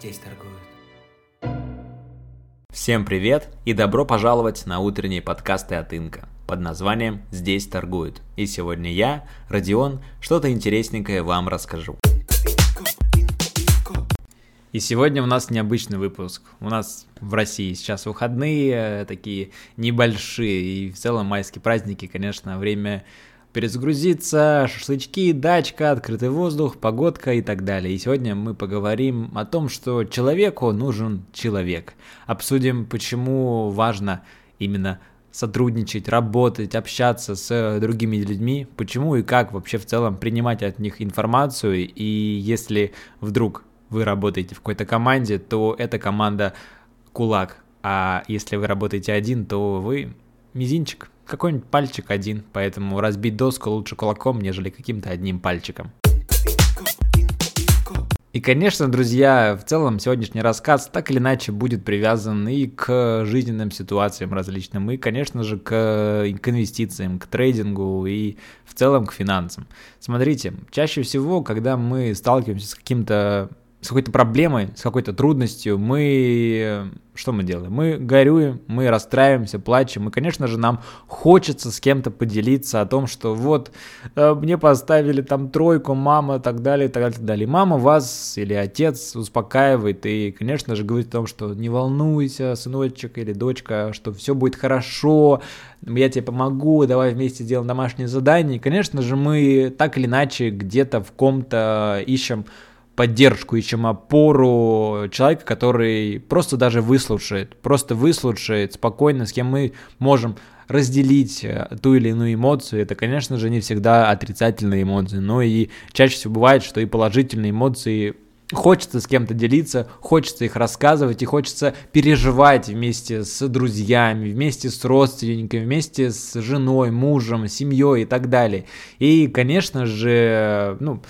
Здесь торгуют. Всем привет и добро пожаловать на утренние подкасты от Инка под названием «Здесь торгуют». И сегодня я, Родион, что-то интересненькое вам расскажу. И сегодня у нас необычный выпуск. У нас в России сейчас выходные такие небольшие, и в целом майские праздники, конечно, время перезагрузиться, шашлычки, дачка, открытый воздух, погодка и так далее. И сегодня мы поговорим о том, что человеку нужен человек. Обсудим, почему важно именно сотрудничать, работать, общаться с другими людьми, почему и как вообще в целом принимать от них информацию, и если вдруг вы работаете в какой-то команде, то эта команда кулак, а если вы работаете один, то вы мизинчик, какой-нибудь пальчик один, поэтому разбить доску лучше кулаком, нежели каким-то одним пальчиком. И, конечно, друзья, в целом сегодняшний рассказ так или иначе будет привязан и к жизненным ситуациям различным, и, конечно же, к, к инвестициям, к трейдингу и в целом к финансам. Смотрите, чаще всего, когда мы сталкиваемся с каким-то с какой-то проблемой, с какой-то трудностью, мы что мы делаем? Мы горюем, мы расстраиваемся, плачем, и, конечно же, нам хочется с кем-то поделиться о том, что вот э, мне поставили там тройку, мама, так далее, так далее, так далее. Мама вас или отец успокаивает и, конечно же, говорит о том, что не волнуйся, сыночек или дочка, что все будет хорошо, я тебе помогу, давай вместе сделаем домашнее задание. И, конечно же, мы так или иначе где-то в ком-то ищем поддержку, ищем опору человека, который просто даже выслушает, просто выслушает спокойно, с кем мы можем разделить э, ту или иную эмоцию. Это, конечно же, не всегда отрицательные эмоции, но и чаще всего бывает, что и положительные эмоции Хочется с кем-то делиться, хочется их рассказывать и хочется переживать вместе с друзьями, вместе с родственниками, вместе с женой, мужем, семьей и так далее. И, конечно же, ну,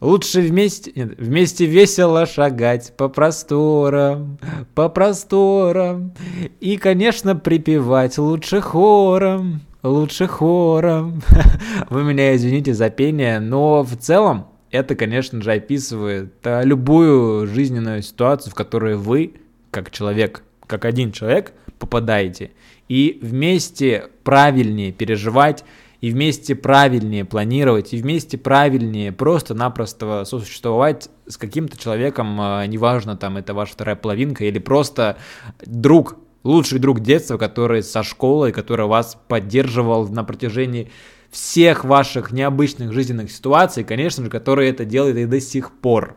Лучше вместе, нет, вместе весело шагать по просторам, по просторам. И, конечно, припевать лучше хором, лучше хором. Вы меня извините за пение, но в целом это, конечно же, описывает а, любую жизненную ситуацию, в которой вы, как человек, как один человек, попадаете. И вместе правильнее переживать и вместе правильнее планировать, и вместе правильнее просто-напросто сосуществовать с каким-то человеком, а, неважно, там, это ваша вторая половинка или просто друг, лучший друг детства, который со школы, который вас поддерживал на протяжении всех ваших необычных жизненных ситуаций, конечно же, который это делает и до сих пор.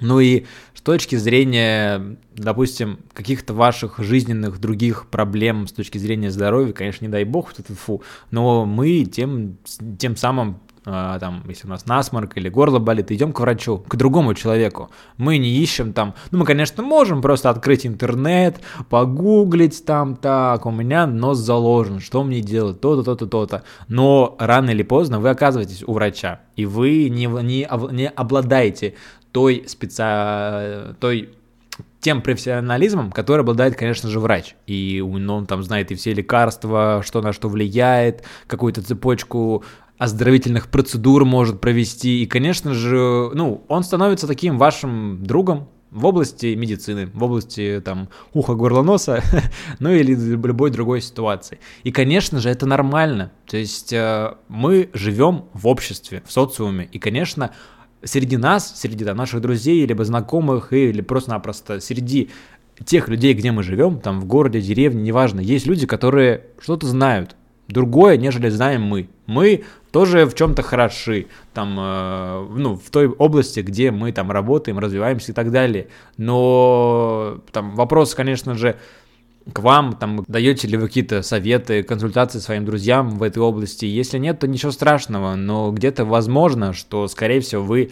Ну и с точки зрения, допустим, каких-то ваших жизненных других проблем, с точки зрения здоровья, конечно, не дай бог, фу, но мы тем, тем самым а, там, если у нас насморк или горло болит, идем к врачу, к другому человеку. Мы не ищем там, ну, мы, конечно, можем просто открыть интернет, погуглить там, так, у меня нос заложен, что мне делать, то-то, то-то, то-то. Но рано или поздно вы оказываетесь у врача, и вы не, не, не обладаете той специ... той тем профессионализмом, который обладает, конечно же, врач. И он там знает и все лекарства, что на что влияет, какую-то цепочку оздоровительных процедур может провести. И, конечно же, ну, он становится таким вашим другом в области медицины, в области там уха, горла, носа, ну или любой другой ситуации. И, конечно же, это нормально. То есть э, мы живем в обществе, в социуме. И, конечно, среди нас, среди там, наших друзей, либо знакомых, или просто-напросто среди тех людей, где мы живем, там в городе, деревне, неважно, есть люди, которые что-то знают, другое, нежели знаем мы. Мы тоже в чем-то хороши, там, э, ну, в той области, где мы там работаем, развиваемся и так далее. Но там вопрос, конечно же, к вам, там, даете ли вы какие-то советы, консультации своим друзьям в этой области. Если нет, то ничего страшного, но где-то возможно, что, скорее всего, вы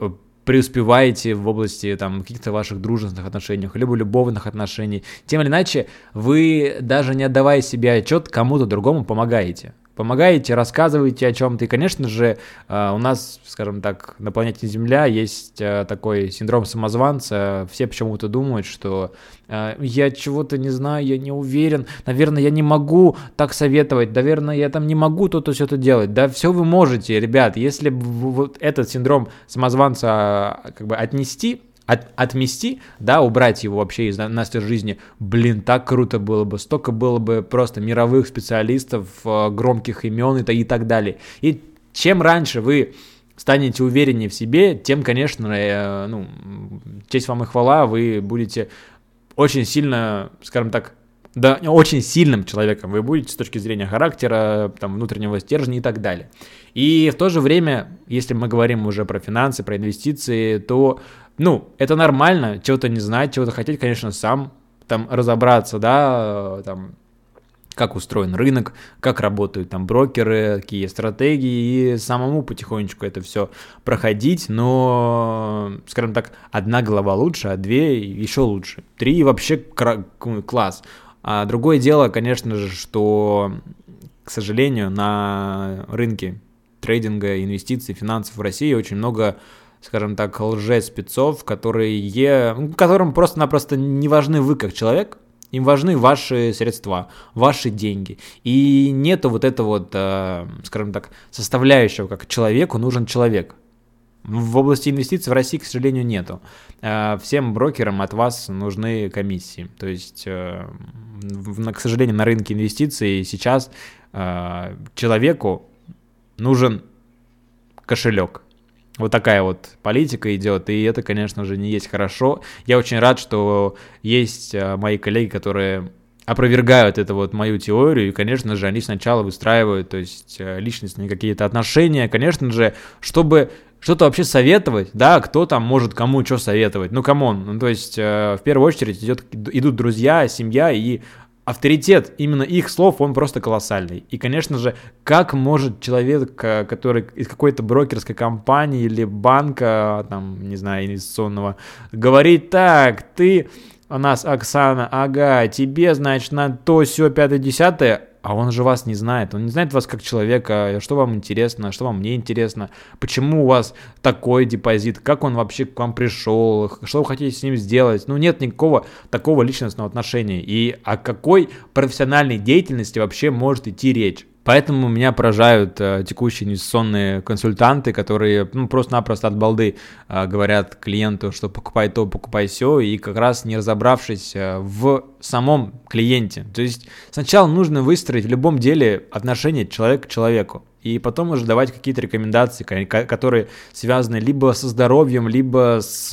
э, преуспеваете в области там каких-то ваших дружественных отношений, либо любовных отношений. Тем или иначе, вы даже не отдавая себе отчет, кому-то другому помогаете помогаете, рассказываете о чем-то. И, конечно же, э, у нас, скажем так, на планете Земля есть э, такой синдром самозванца. Все почему-то думают, что э, я чего-то не знаю, я не уверен, наверное, я не могу так советовать, наверное, я там не могу то-то все это делать. Да все вы можете, ребят, если вот этот синдром самозванца как бы отнести от, отмести, да, убрать его вообще из нашей жизни, блин, так круто было бы, столько было бы просто мировых специалистов, э, громких имен и, и так далее. И чем раньше вы станете увереннее в себе, тем, конечно, э, ну, честь вам и хвала, вы будете очень сильно, скажем так, да, очень сильным человеком вы будете с точки зрения характера, там, внутреннего стержня и так далее. И в то же время, если мы говорим уже про финансы, про инвестиции, то, ну, это нормально, чего-то не знать, чего-то хотеть, конечно, сам там разобраться, да, там, как устроен рынок, как работают там брокеры, какие стратегии, и самому потихонечку это все проходить, но, скажем так, одна голова лучше, а две еще лучше. Три вообще класс. А другое дело, конечно же, что, к сожалению, на рынке трейдинга, инвестиций, финансов в России очень много скажем так, лже-спецов, которые, которым просто-напросто не важны вы как человек, им важны ваши средства, ваши деньги. И нету вот этого вот, э, скажем так, составляющего, как человеку нужен человек. В области инвестиций в России, к сожалению, нету. Э, всем брокерам от вас нужны комиссии. То есть, э, к сожалению, на рынке инвестиций сейчас человеку нужен кошелек. Вот такая вот политика идет, и это, конечно же, не есть хорошо. Я очень рад, что есть э, мои коллеги, которые опровергают это вот мою теорию, и, конечно же, они сначала выстраивают, то есть э, личностные какие-то отношения, конечно же, чтобы что-то вообще советовать, да, кто там может кому что советовать, ну, come on, ну, то есть э, в первую очередь идет, идут друзья, семья, и авторитет. Именно их слов, он просто колоссальный. И, конечно же, как может человек, который из какой-то брокерской компании или банка, там, не знаю, инвестиционного, говорить так, ты у нас, Оксана, ага, тебе, значит, на то, все, пятое, десятое, а он же вас не знает, он не знает вас как человека, что вам интересно, что вам не интересно, почему у вас такой депозит, как он вообще к вам пришел, что вы хотите с ним сделать. Ну, нет никакого такого личностного отношения. И о какой профессиональной деятельности вообще может идти речь? Поэтому меня поражают э, текущие инвестиционные консультанты, которые ну, просто-напросто от балды э, говорят клиенту, что покупай то, покупай все, и как раз не разобравшись э, в самом клиенте. То есть сначала нужно выстроить в любом деле отношение человека к человеку и потом уже давать какие-то рекомендации, которые связаны либо со здоровьем, либо с,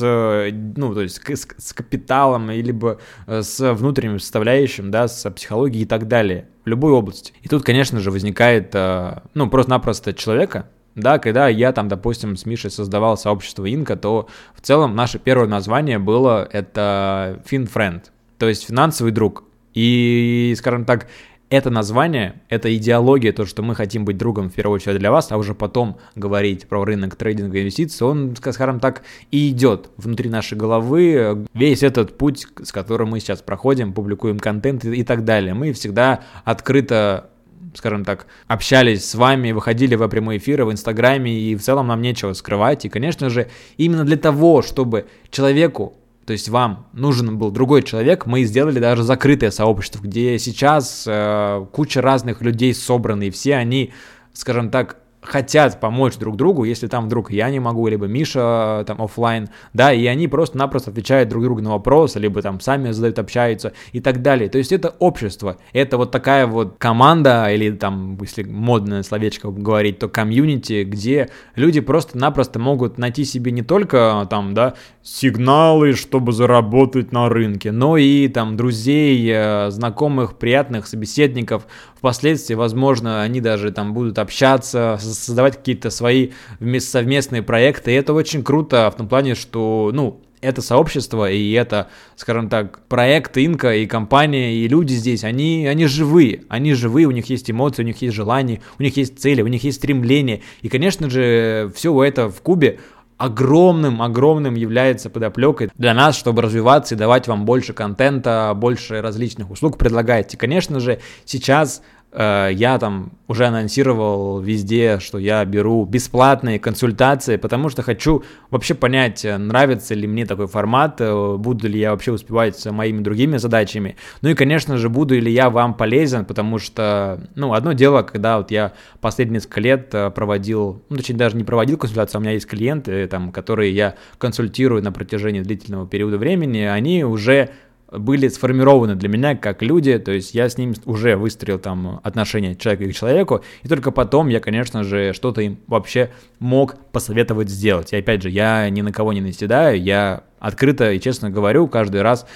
ну, то есть с, с капиталом, либо э, с внутренним составляющим, да, с психологией и так далее, в любой области. И тут, конечно же, возникает, э, ну, просто-напросто человека, да, когда я там, допустим, с Мишей создавал сообщество Инка, то в целом наше первое название было это FinFriend, то есть финансовый друг. И, скажем так, это название, это идеология, то, что мы хотим быть другом в первую очередь для вас, а уже потом говорить про рынок трейдинга и инвестиций, он, скажем так, и идет внутри нашей головы. Весь этот путь, с которым мы сейчас проходим, публикуем контент и, так далее. Мы всегда открыто скажем так, общались с вами, выходили во прямые эфиры в Инстаграме, и в целом нам нечего скрывать. И, конечно же, именно для того, чтобы человеку то есть вам нужен был другой человек, мы сделали даже закрытое сообщество, где сейчас э, куча разных людей собраны, и все они, скажем так, хотят помочь друг другу, если там вдруг я не могу, либо Миша там офлайн, да, и они просто-напросто отвечают друг другу на вопросы, либо там сами задают, общаются и так далее. То есть это общество, это вот такая вот команда, или там, если модное словечко говорить, то комьюнити, где люди просто-напросто могут найти себе не только там, да, сигналы, чтобы заработать на рынке, но и там друзей, э, знакомых, приятных собеседников, впоследствии, возможно, они даже там будут общаться, создавать какие-то свои совместные проекты, и это очень круто в том плане, что, ну, это сообщество и это, скажем так, проект Инка и компания и люди здесь, они, они живые, они живые, у них есть эмоции, у них есть желания, у них есть цели, у них есть стремления. И, конечно же, все это в Кубе огромным-огромным является подоплекой для нас, чтобы развиваться и давать вам больше контента, больше различных услуг предлагать. И, конечно же, сейчас я там уже анонсировал везде, что я беру бесплатные консультации, потому что хочу вообще понять, э, нравится ли мне такой формат, э, буду ли я вообще успевать с моими другими задачами. Ну и, конечно же, буду ли я вам полезен, потому что, ну, одно дело, когда вот я последние несколько лет проводил, ну, точнее, даже не проводил консультацию, а у меня есть клиенты, там, которые я консультирую на протяжении длительного периода времени, они уже были сформированы для меня как люди, то есть я с ним уже выстроил там отношения человека к человеку, и только потом я, конечно же, что-то им вообще мог посоветовать сделать. И опять же, я ни на кого не наседаю, я открыто и честно говорю каждый раз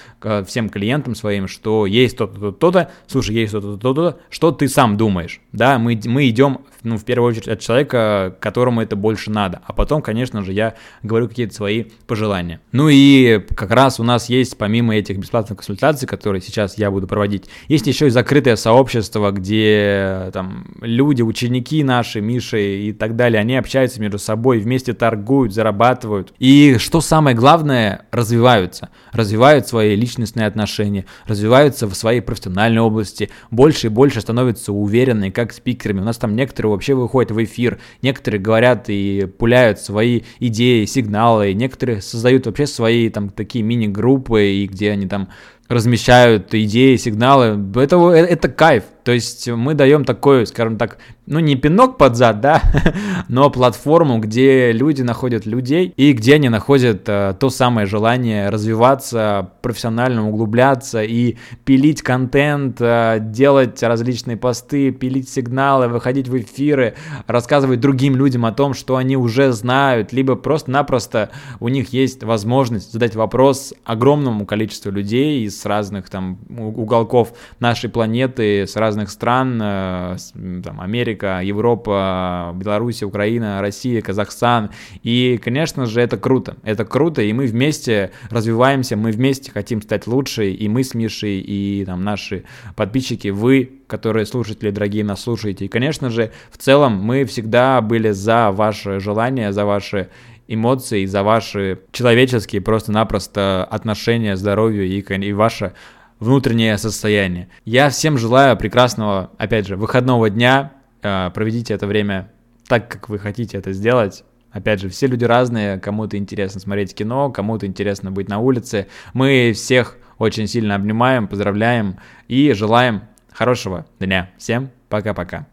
всем клиентам своим, что есть то-то, то-то, слушай, есть то-то, то-то, что ты сам думаешь, да, мы, мы идем, ну, в первую очередь от человека, которому это больше надо, а потом, конечно же, я говорю какие-то свои пожелания. Ну и как раз у нас есть, помимо этих бесплатных консультаций, которые сейчас я буду проводить, есть еще и закрытое сообщество, где там люди, ученики наши, Миши и так далее, они общаются между собой, вместе торгуют, зарабатывают. И что самое главное, развиваются, развивают свои личностные отношения, развиваются в своей профессиональной области, больше и больше становятся уверенными как спикерами. У нас там некоторые вообще выходят в эфир, некоторые говорят и пуляют свои идеи, сигналы, некоторые создают вообще свои там такие мини-группы, и где они там размещают идеи, сигналы. Это, это кайф. То есть мы даем такой, скажем так, ну не пинок под зад, да, но платформу, где люди находят людей и где они находят э, то самое желание развиваться, профессионально углубляться и пилить контент, э, делать различные посты, пилить сигналы, выходить в эфиры, рассказывать другим людям о том, что они уже знают, либо просто-напросто у них есть возможность задать вопрос огромному количеству людей из разных там уголков нашей планеты, с разных стран, э, там, Америка, Европа, Беларусь, Украина, Россия, Казахстан. И, конечно же, это круто. Это круто, и мы вместе развиваемся, мы вместе хотим стать лучше, и мы с Мишей, и там наши подписчики, вы, которые слушатели, дорогие, нас слушаете. И, конечно же, в целом мы всегда были за ваше желание, за ваши эмоции, за ваши человеческие просто-напросто отношения, здоровью и, и ваше внутреннее состояние. Я всем желаю прекрасного, опять же, выходного дня. Э, проведите это время так, как вы хотите это сделать. Опять же, все люди разные, кому-то интересно смотреть кино, кому-то интересно быть на улице. Мы всех очень сильно обнимаем, поздравляем и желаем хорошего дня. Всем пока-пока.